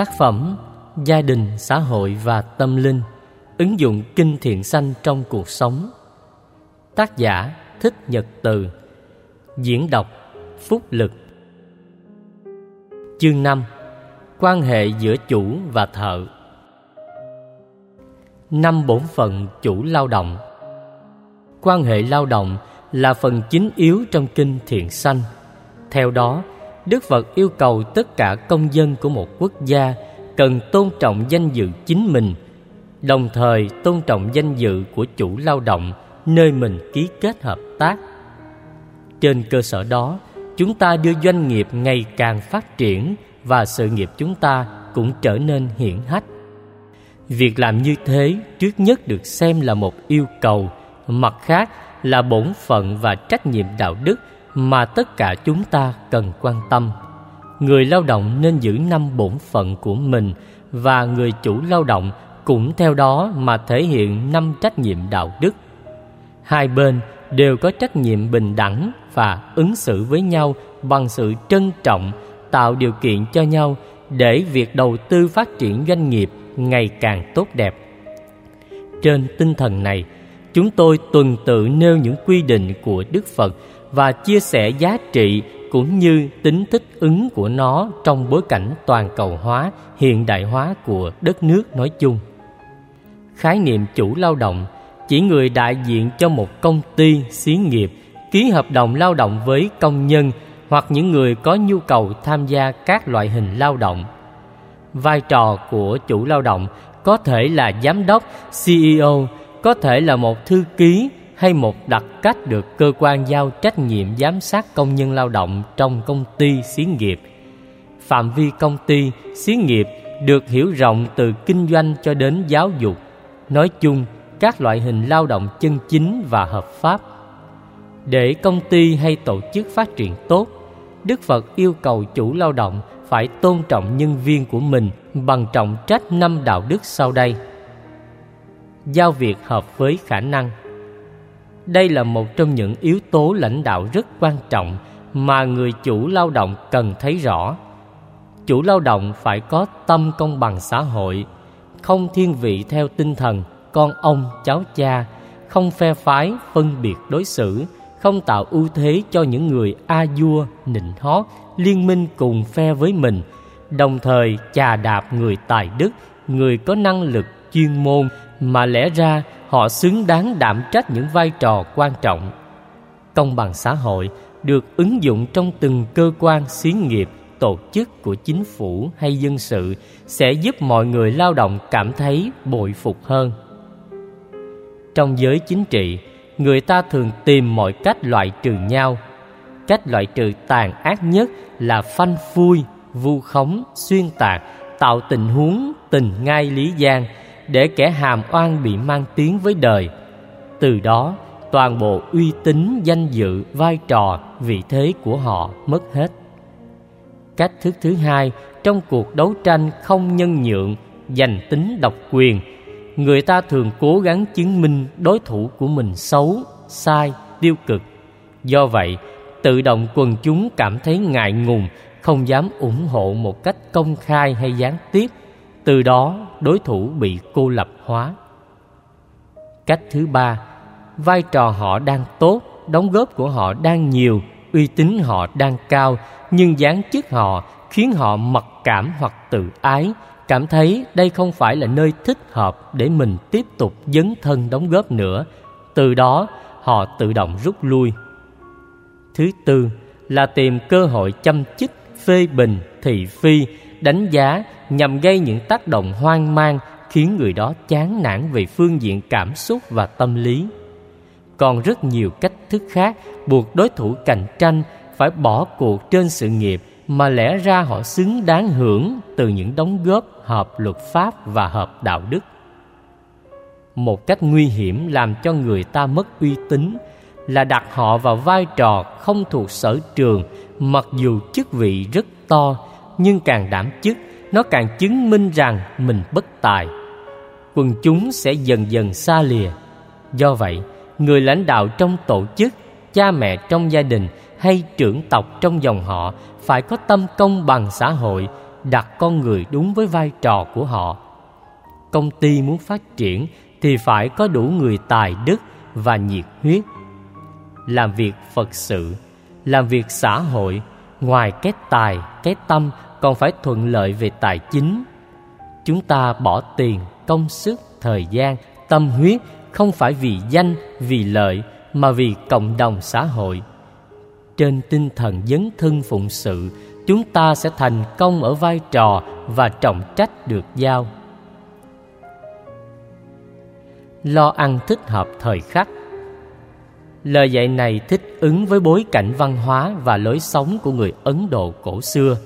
Tác phẩm Gia đình, xã hội và tâm linh Ứng dụng kinh thiện sanh trong cuộc sống. Tác giả Thích Nhật Từ. Diễn đọc Phúc Lực. Chương 5 Quan hệ giữa chủ và thợ. Năm bổn phận chủ lao động. Quan hệ lao động là phần chính yếu trong kinh thiện sanh. Theo đó, Đức Phật yêu cầu tất cả công dân của một quốc gia cần tôn trọng danh dự chính mình, đồng thời tôn trọng danh dự của chủ lao động nơi mình ký kết hợp tác. Trên cơ sở đó, chúng ta đưa doanh nghiệp ngày càng phát triển và sự nghiệp chúng ta cũng trở nên hiển hách. Việc làm như thế trước nhất được xem là một yêu cầu, mặt khác là bổn phận và trách nhiệm đạo đức mà tất cả chúng ta cần quan tâm. Người lao động nên giữ năm bổn phận của mình và người chủ lao động cũng theo đó mà thể hiện năm trách nhiệm đạo đức. Hai bên đều có trách nhiệm bình đẳng và ứng xử với nhau bằng sự trân trọng, tạo điều kiện cho nhau để việc đầu tư phát triển doanh nghiệp ngày càng tốt đẹp. Trên tinh thần này, chúng tôi tuần tự nêu những quy định của Đức Phật và chia sẻ giá trị cũng như tính thích ứng của nó trong bối cảnh toàn cầu hóa, hiện đại hóa của đất nước nói chung. Khái niệm chủ lao động chỉ người đại diện cho một công ty, xí nghiệp ký hợp đồng lao động với công nhân hoặc những người có nhu cầu tham gia các loại hình lao động. Vai trò của chủ lao động có thể là giám đốc, CEO, có thể là một thư ký hay một đặc cách được cơ quan giao trách nhiệm giám sát công nhân lao động trong công ty xí nghiệp. Phạm vi công ty, xí nghiệp được hiểu rộng từ kinh doanh cho đến giáo dục. Nói chung, các loại hình lao động chân chính và hợp pháp. Để công ty hay tổ chức phát triển tốt, Đức Phật yêu cầu chủ lao động phải tôn trọng nhân viên của mình bằng trọng trách năm đạo đức sau đây. Giao việc hợp với khả năng đây là một trong những yếu tố lãnh đạo rất quan trọng mà người chủ lao động cần thấy rõ. Chủ lao động phải có tâm công bằng xã hội, không thiên vị theo tinh thần con ông cháu cha, không phe phái phân biệt đối xử, không tạo ưu thế cho những người a vua nịnh hót liên minh cùng phe với mình, đồng thời chà đạp người tài đức, người có năng lực chuyên môn mà lẽ ra họ xứng đáng đảm trách những vai trò quan trọng. Công bằng xã hội được ứng dụng trong từng cơ quan xí nghiệp, tổ chức của chính phủ hay dân sự sẽ giúp mọi người lao động cảm thấy bội phục hơn. Trong giới chính trị, người ta thường tìm mọi cách loại trừ nhau. Cách loại trừ tàn ác nhất là phanh phui, vu khống, xuyên tạc, tạo tình huống tình ngay lý giang. – để kẻ hàm oan bị mang tiếng với đời. Từ đó, toàn bộ uy tín, danh dự, vai trò, vị thế của họ mất hết. Cách thức thứ hai, trong cuộc đấu tranh không nhân nhượng, giành tính độc quyền, người ta thường cố gắng chứng minh đối thủ của mình xấu, sai, tiêu cực. Do vậy, tự động quần chúng cảm thấy ngại ngùng, không dám ủng hộ một cách công khai hay gián tiếp từ đó đối thủ bị cô lập hóa. Cách thứ ba, vai trò họ đang tốt, đóng góp của họ đang nhiều, uy tín họ đang cao, nhưng dáng chức họ khiến họ mặc cảm hoặc tự ái, cảm thấy đây không phải là nơi thích hợp để mình tiếp tục dấn thân đóng góp nữa. Từ đó, họ tự động rút lui. Thứ tư là tìm cơ hội chăm chích phê bình thị phi, đánh giá nhằm gây những tác động hoang mang, khiến người đó chán nản về phương diện cảm xúc và tâm lý. Còn rất nhiều cách thức khác, buộc đối thủ cạnh tranh phải bỏ cuộc trên sự nghiệp mà lẽ ra họ xứng đáng hưởng từ những đóng góp hợp luật pháp và hợp đạo đức. Một cách nguy hiểm làm cho người ta mất uy tín là đặt họ vào vai trò không thuộc sở trường, mặc dù chức vị rất to nhưng càng đảm chức nó càng chứng minh rằng mình bất tài. Quần chúng sẽ dần dần xa lìa. Do vậy, người lãnh đạo trong tổ chức, cha mẹ trong gia đình hay trưởng tộc trong dòng họ phải có tâm công bằng xã hội, đặt con người đúng với vai trò của họ. Công ty muốn phát triển thì phải có đủ người tài đức và nhiệt huyết. Làm việc phật sự, làm việc xã hội, ngoài cái tài, cái tâm còn phải thuận lợi về tài chính. Chúng ta bỏ tiền, công sức, thời gian, tâm huyết, không phải vì danh, vì lợi, mà vì cộng đồng xã hội. Trên tinh thần dấn thân phụng sự, chúng ta sẽ thành công ở vai trò và trọng trách được giao. Lo ăn thích hợp thời khắc. Lời dạy này thích ứng với bối cảnh văn hóa và lối sống của người ấn độ cổ xưa.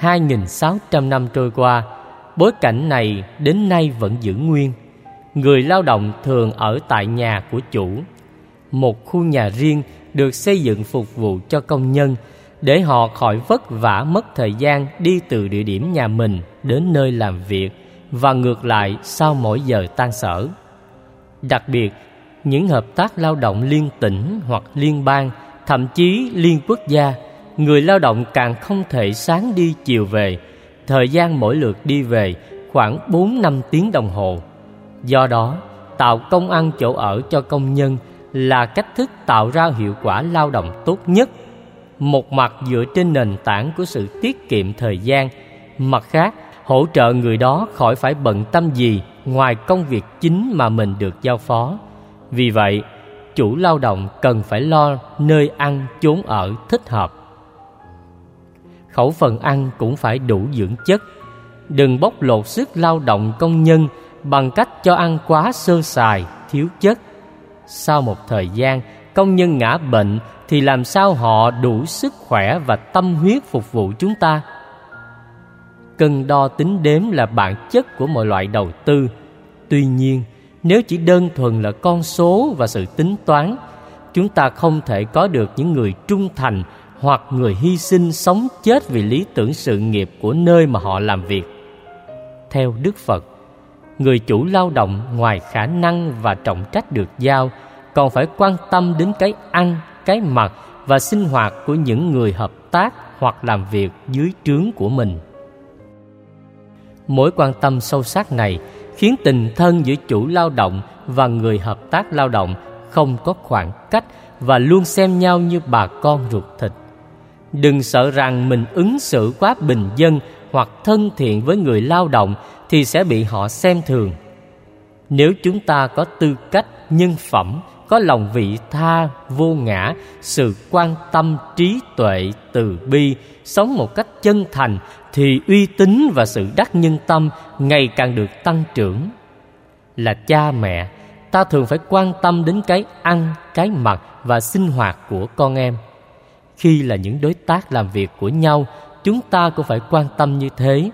2.600 năm trôi qua bối cảnh này đến nay vẫn giữ nguyên người lao động thường ở tại nhà của chủ một khu nhà riêng được xây dựng phục vụ cho công nhân để họ khỏi vất vả mất thời gian đi từ địa điểm nhà mình đến nơi làm việc và ngược lại sau mỗi giờ tan sở. Đặc biệt, những hợp tác lao động liên tỉnh hoặc liên bang, thậm chí liên quốc gia, người lao động càng không thể sáng đi chiều về, thời gian mỗi lượt đi về khoảng 4 năm tiếng đồng hồ. Do đó, tạo công ăn chỗ ở cho công nhân là cách thức tạo ra hiệu quả lao động tốt nhất. Một mặt dựa trên nền tảng của sự tiết kiệm thời gian mặt khác hỗ trợ người đó khỏi phải bận tâm gì ngoài công việc chính mà mình được giao phó. Vì vậy chủ lao động cần phải lo nơi ăn chốn ở thích hợp khẩu phần ăn cũng phải đủ dưỡng chất. Đừng bóc lột sức lao động công nhân bằng cách cho ăn quá sơ sài, thiếu chất. Sau một thời gian, công nhân ngã bệnh thì làm sao họ đủ sức khỏe và tâm huyết phục vụ chúng ta? Cân đo tính đếm là bản chất của mọi loại đầu tư. Tuy nhiên, nếu chỉ đơn thuần là con số và sự tính toán, chúng ta không thể có được những người trung thành hoặc người hy sinh sống chết vì lý tưởng sự nghiệp của nơi mà họ làm việc. Theo đức phật, người chủ lao động ngoài khả năng và trọng trách được giao còn phải quan tâm đến cái ăn, cái mặc và sinh hoạt của những người hợp tác hoặc làm việc dưới trướng của mình. Mối quan tâm sâu sắc này khiến tình thân giữa chủ lao động và người hợp tác lao động không có khoảng cách và luôn xem nhau như bà con ruột thịt đừng sợ rằng mình ứng xử quá bình dân hoặc thân thiện với người lao động thì sẽ bị họ xem thường. Nếu chúng ta có tư cách, nhân phẩm, có lòng vị tha, vô ngã, sự quan tâm trí tuệ từ bi, sống một cách chân thành thì uy tín và sự đắc nhân tâm ngày càng được tăng trưởng. Là cha mẹ, ta thường phải quan tâm đến cái ăn, cái mặc và sinh hoạt của con em khi là những đối tác làm việc của nhau, chúng ta cũng phải quan tâm như thế.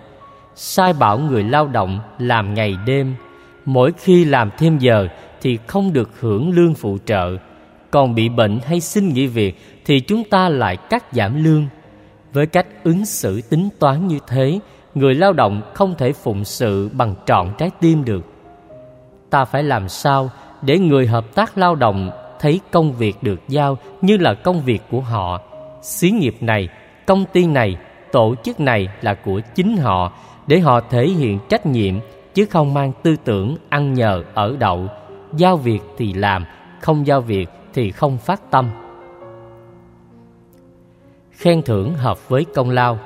Sai bảo người lao động làm ngày đêm, mỗi khi làm thêm giờ thì không được hưởng lương phụ trợ. Còn bị bệnh hay xin nghỉ việc thì chúng ta lại cắt giảm lương. Với cách ứng xử tính toán như thế, người lao động không thể phụng sự bằng trọn trái tim được. Ta phải làm sao để người hợp tác lao động thấy công việc được giao như là công việc của họ? Xí nghiệp này, công ty này, tổ chức này là của chính họ, để họ thể hiện trách nhiệm, chứ không mang tư tưởng ăn nhờ, ở đậu. Giao việc thì làm, không giao việc thì không phát tâm. Khen thưởng hợp với công lao.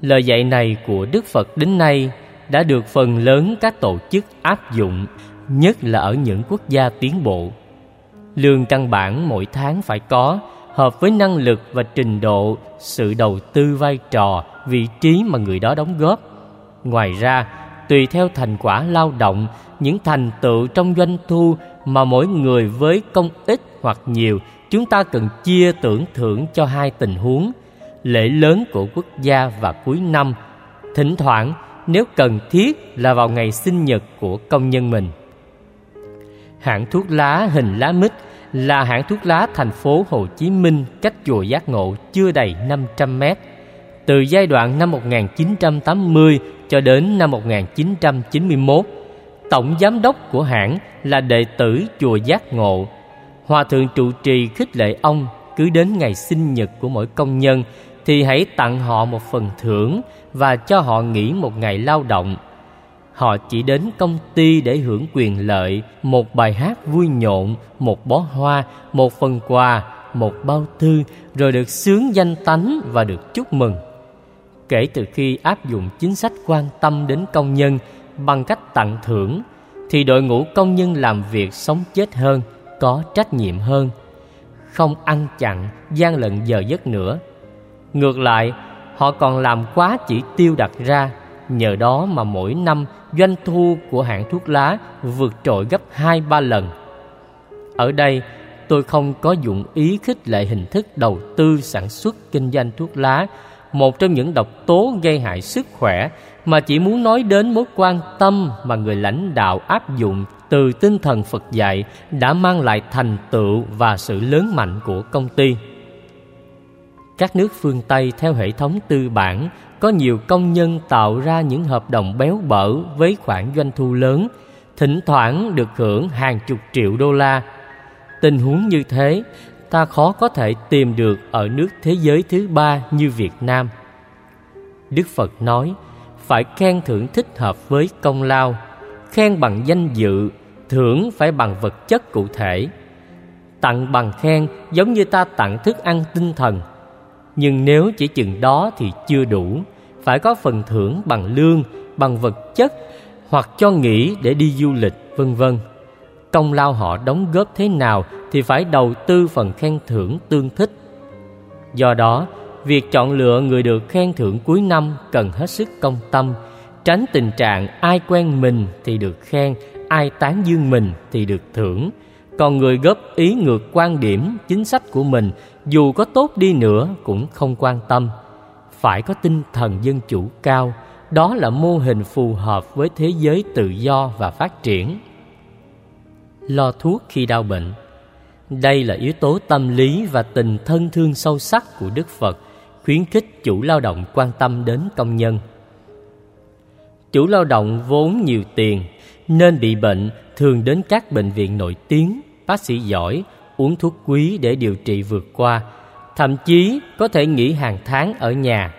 Lời dạy này của đức phật đến nay đã được phần lớn các tổ chức áp dụng, nhất là ở những quốc gia tiến bộ. Lương căn bản mỗi tháng phải có hợp với năng lực và trình độ, sự đầu tư vai trò, vị trí mà người đó đóng góp. Ngoài ra, tùy theo thành quả lao động, những thành tựu trong doanh thu mà mỗi người với công ít hoặc nhiều, chúng ta cần chia tưởng thưởng cho hai tình huống. Lễ lớn của quốc gia và cuối năm. Thỉnh thoảng, nếu cần thiết là vào ngày sinh nhật của công nhân mình. Hãng thuốc lá hình lá mít là hãng thuốc lá thành phố Hồ Chí Minh cách chùa Giác Ngộ chưa đầy 500 mét. Từ giai đoạn năm 1980 cho đến năm 1991, tổng giám đốc của hãng là đệ tử chùa Giác Ngộ. Hòa thượng trụ trì khích lệ ông cứ đến ngày sinh nhật của mỗi công nhân thì hãy tặng họ một phần thưởng và cho họ nghỉ một ngày lao động. Họ chỉ đến công ty để hưởng quyền lợi, một bài hát vui nhộn, một bó hoa, một phần quà, một bao thư, rồi được sướng danh tánh và được chúc mừng. Kể từ khi áp dụng chính sách quan tâm đến công nhân bằng cách tặng thưởng, thì đội ngũ công nhân làm việc sống chết hơn, có trách nhiệm hơn, không ăn chặn, gian lận giờ giấc nữa. Ngược lại, họ còn làm quá chỉ tiêu đặt ra, nhờ đó mà mỗi năm doanh thu của hãng thuốc lá vượt trội gấp 2-3 lần. Ở đây, tôi không có dụng ý khích lệ hình thức đầu tư sản xuất kinh doanh thuốc lá, một trong những độc tố gây hại sức khỏe mà chỉ muốn nói đến mối quan tâm mà người lãnh đạo áp dụng từ tinh thần Phật dạy đã mang lại thành tựu và sự lớn mạnh của công ty. Các nước phương Tây theo hệ thống tư bản có nhiều công nhân tạo ra những hợp đồng béo bở với khoản doanh thu lớn, thỉnh thoảng được hưởng hàng chục triệu đô la. Tình huống như thế, ta khó có thể tìm được ở nước thế giới thứ ba như Việt Nam. Đức Phật nói, phải khen thưởng thích hợp với công lao, khen bằng danh dự, thưởng phải bằng vật chất cụ thể. Tặng bằng khen giống như ta tặng thức ăn tinh thần, nhưng nếu chỉ chừng đó thì chưa đủ, phải có phần thưởng bằng lương, bằng vật chất hoặc cho nghỉ để đi du lịch, vân vân. Công lao họ đóng góp thế nào thì phải đầu tư phần khen thưởng tương thích. Do đó, việc chọn lựa người được khen thưởng cuối năm cần hết sức công tâm, tránh tình trạng ai quen mình thì được khen, ai tán dương mình thì được thưởng. Còn người góp ý ngược quan điểm, chính sách của mình dù có tốt đi nữa cũng không quan tâm. Phải có tinh thần dân chủ cao, đó là mô hình phù hợp với thế giới tự do và phát triển. Lo thuốc khi đau bệnh Đây là yếu tố tâm lý và tình thân thương sâu sắc của Đức Phật khuyến khích chủ lao động quan tâm đến công nhân. Chủ lao động vốn nhiều tiền nên bị bệnh thường đến các bệnh viện nổi tiếng, bác sĩ giỏi, uống thuốc quý để điều trị vượt qua, thậm chí có thể nghỉ hàng tháng ở nhà.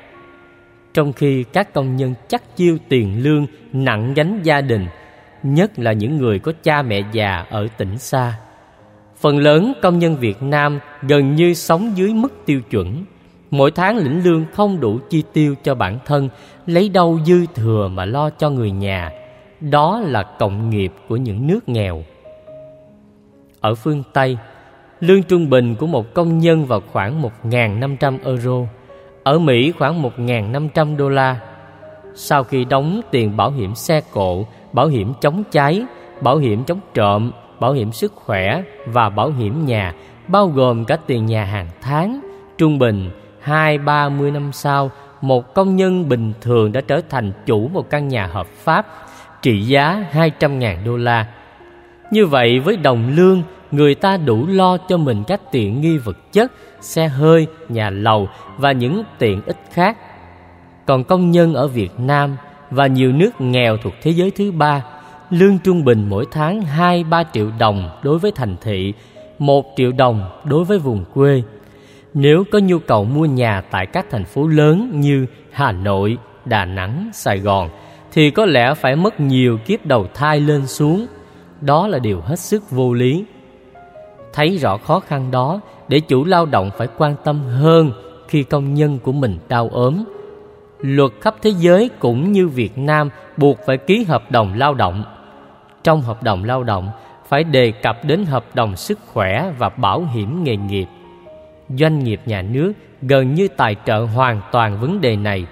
Trong khi các công nhân chắc chiêu tiền lương nặng gánh gia đình, nhất là những người có cha mẹ già ở tỉnh xa. Phần lớn công nhân Việt Nam gần như sống dưới mức tiêu chuẩn, mỗi tháng lĩnh lương không đủ chi tiêu cho bản thân, lấy đâu dư thừa mà lo cho người nhà. Đó là cộng nghiệp của những nước nghèo. Ở phương Tây, lương trung bình của một công nhân vào khoảng 1.500 euro, ở Mỹ khoảng 1.500 đô la. Sau khi đóng tiền bảo hiểm xe cộ, bảo hiểm chống cháy, bảo hiểm chống trộm, bảo hiểm sức khỏe và bảo hiểm nhà, bao gồm cả tiền nhà hàng tháng, trung bình hai ba mươi năm sau, một công nhân bình thường đã trở thành chủ một căn nhà hợp pháp trị giá 200.000 đô la. Như vậy với đồng lương, người ta đủ lo cho mình các tiện nghi vật chất, xe hơi, nhà lầu và những tiện ích khác. Còn công nhân ở Việt Nam và nhiều nước nghèo thuộc thế giới thứ ba, lương trung bình mỗi tháng 2-3 triệu đồng đối với thành thị, 1 triệu đồng đối với vùng quê. Nếu có nhu cầu mua nhà tại các thành phố lớn như Hà Nội, Đà Nẵng, Sài Gòn thì có lẽ phải mất nhiều kiếp đầu thai lên xuống. Đó là điều hết sức vô lý. Thấy rõ khó khăn đó để chủ lao động phải quan tâm hơn khi công nhân của mình đau ốm. Luật khắp thế giới cũng như Việt Nam buộc phải ký hợp đồng lao động. Trong hợp đồng lao động phải đề cập đến hợp đồng sức khỏe và bảo hiểm nghề nghiệp doanh nghiệp nhà nước gần như tài trợ hoàn toàn vấn đề này.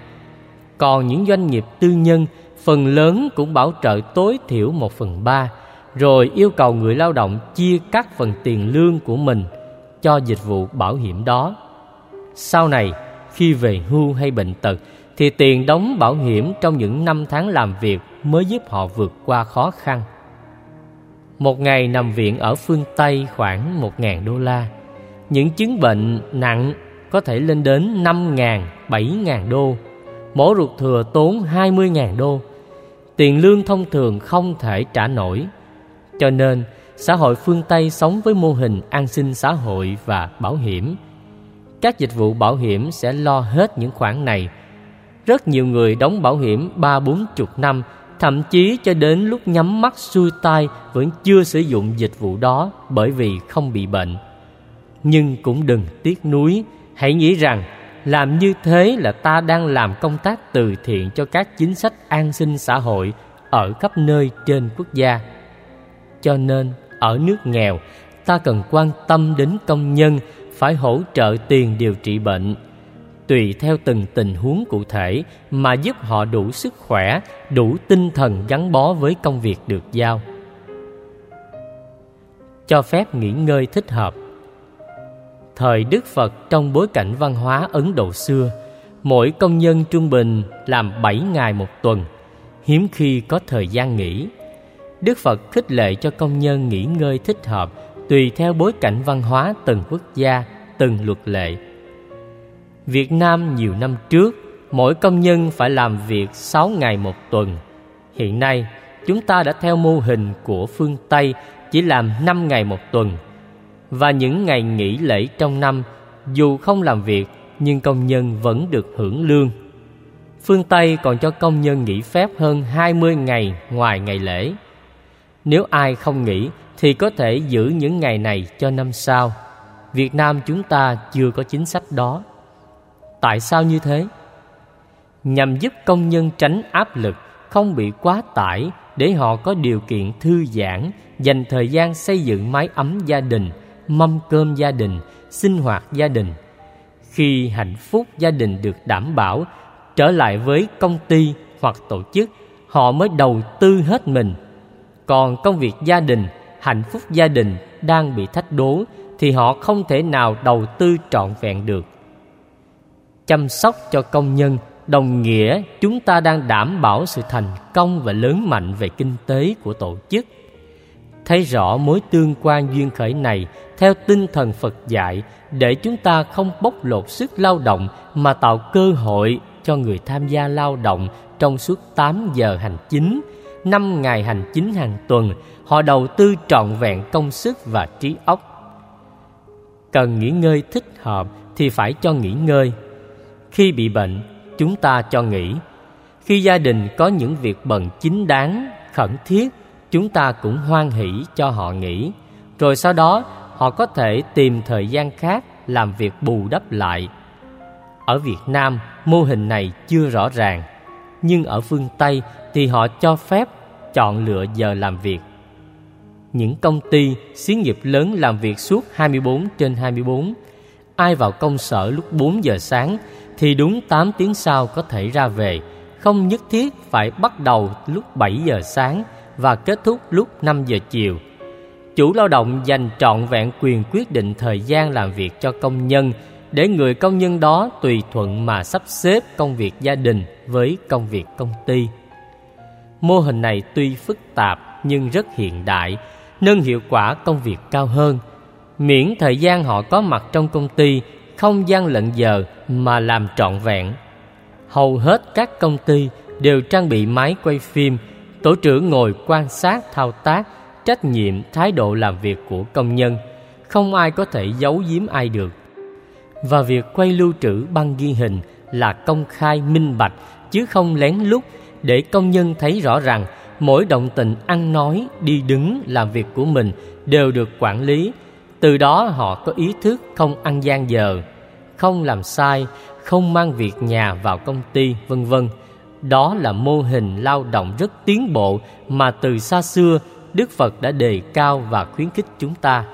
Còn những doanh nghiệp tư nhân phần lớn cũng bảo trợ tối thiểu một phần ba, rồi yêu cầu người lao động chia các phần tiền lương của mình cho dịch vụ bảo hiểm đó. Sau này, khi về hưu hay bệnh tật, thì tiền đóng bảo hiểm trong những năm tháng làm việc mới giúp họ vượt qua khó khăn. Một ngày nằm viện ở phương Tây khoảng một ngàn đô la những chứng bệnh nặng có thể lên đến 5.000, 7.000 đô. Mổ ruột thừa tốn 20.000 đô. Tiền lương thông thường không thể trả nổi. Cho nên, xã hội phương Tây sống với mô hình an sinh xã hội và bảo hiểm. các dịch vụ bảo hiểm sẽ lo hết những khoản này. Rất nhiều người đóng bảo hiểm ba bốn chục năm, thậm chí cho đến lúc nhắm mắt xuôi tai vẫn chưa sử dụng dịch vụ đó bởi vì không bị bệnh. Nhưng cũng đừng tiếc nuối, hãy nghĩ rằng làm như thế là ta đang làm công tác từ thiện cho các chính sách an sinh xã hội ở khắp nơi trên quốc gia. Cho nên, ở nước nghèo, ta cần quan tâm đến công nhân phải hỗ trợ tiền điều trị bệnh tùy theo từng tình huống cụ thể mà giúp họ đủ sức khỏe, đủ tinh thần gắn bó với công việc được giao. Cho phép nghỉ ngơi thích hợp Thời Đức Phật trong bối cảnh văn hóa Ấn Độ xưa, mỗi công nhân trung bình làm 7 ngày một tuần, hiếm khi có thời gian nghỉ. Đức Phật khích lệ cho công nhân nghỉ ngơi thích hợp tùy theo bối cảnh văn hóa từng quốc gia, từng luật lệ. Việt Nam nhiều năm trước, mỗi công nhân phải làm việc 6 ngày một tuần. Hiện nay, chúng ta đã theo mô hình của phương Tây chỉ làm 5 ngày một tuần. Và những ngày nghỉ lễ trong năm, dù không làm việc nhưng công nhân vẫn được hưởng lương. Phương Tây còn cho công nhân nghỉ phép hơn 20 ngày ngoài ngày lễ. Nếu ai không nghỉ thì có thể giữ những ngày này cho năm sau. Việt Nam chúng ta chưa có chính sách đó. Tại sao như thế? Nhằm giúp công nhân tránh áp lực, không bị quá tải để họ có điều kiện thư giãn, dành thời gian xây dựng mái ấm gia đình, mâm cơm gia đình, sinh hoạt gia đình. Khi hạnh phúc gia đình được đảm bảo, trở lại với công ty hoặc tổ chức, họ mới đầu tư hết mình. Còn công việc gia đình, hạnh phúc gia đình đang bị thách đố thì họ không thể nào đầu tư trọn vẹn được. Chăm sóc cho công nhân đồng nghĩa chúng ta đang đảm bảo sự thành công và lớn mạnh về kinh tế của tổ chức. Thấy rõ mối tương quan duyên khởi này theo tinh thần phật dạy để chúng ta không bóc lột sức lao động mà tạo cơ hội cho người tham gia lao động trong suốt 8 giờ hành chính, năm ngày hành chính hàng tuần, họ đầu tư trọn vẹn công sức và trí óc. Cần nghỉ ngơi thích hợp thì phải cho nghỉ ngơi, khi bị bệnh, chúng ta cho nghỉ. Khi gia đình có những việc bận chính đáng, khẩn thiết, chúng ta cũng hoan hỷ cho họ nghỉ. Rồi sau đó, họ có thể tìm thời gian khác làm việc bù đắp lại. Ở Việt Nam, mô hình này chưa rõ ràng, nhưng ở phương Tây thì họ cho phép chọn lựa giờ làm việc. Những công ty, xí nghiệp lớn làm việc suốt 24 trên 24. Ai vào công sở lúc 4 giờ sáng thì đúng 8 tiếng sau có thể ra về, không nhất thiết phải bắt đầu lúc 7 giờ sáng và kết thúc lúc 5 giờ chiều. Chủ lao động dành trọn vẹn quyền quyết định thời gian làm việc cho công nhân để người công nhân đó tùy thuận mà sắp xếp công việc gia đình với công việc công ty. Mô hình này tuy phức tạp nhưng rất hiện đại, nâng hiệu quả công việc cao hơn. Miễn thời gian họ có mặt trong công ty không gian lận giờ mà làm trọn vẹn. Hầu hết các công ty đều trang bị máy quay phim, tổ trưởng ngồi quan sát thao tác, trách nhiệm, thái độ làm việc của công nhân. Không ai có thể giấu giếm ai được. Và việc quay lưu trữ băng ghi hình là công khai minh bạch chứ không lén lút để công nhân thấy rõ rằng mỗi động tình ăn nói, đi đứng, làm việc của mình đều được quản lý. Từ đó họ có ý thức không ăn gian giờ, không làm sai, không mang việc nhà vào công ty, vân vân. Đó là mô hình lao động rất tiến bộ mà từ xa xưa Đức Phật đã đề cao và khuyến khích chúng ta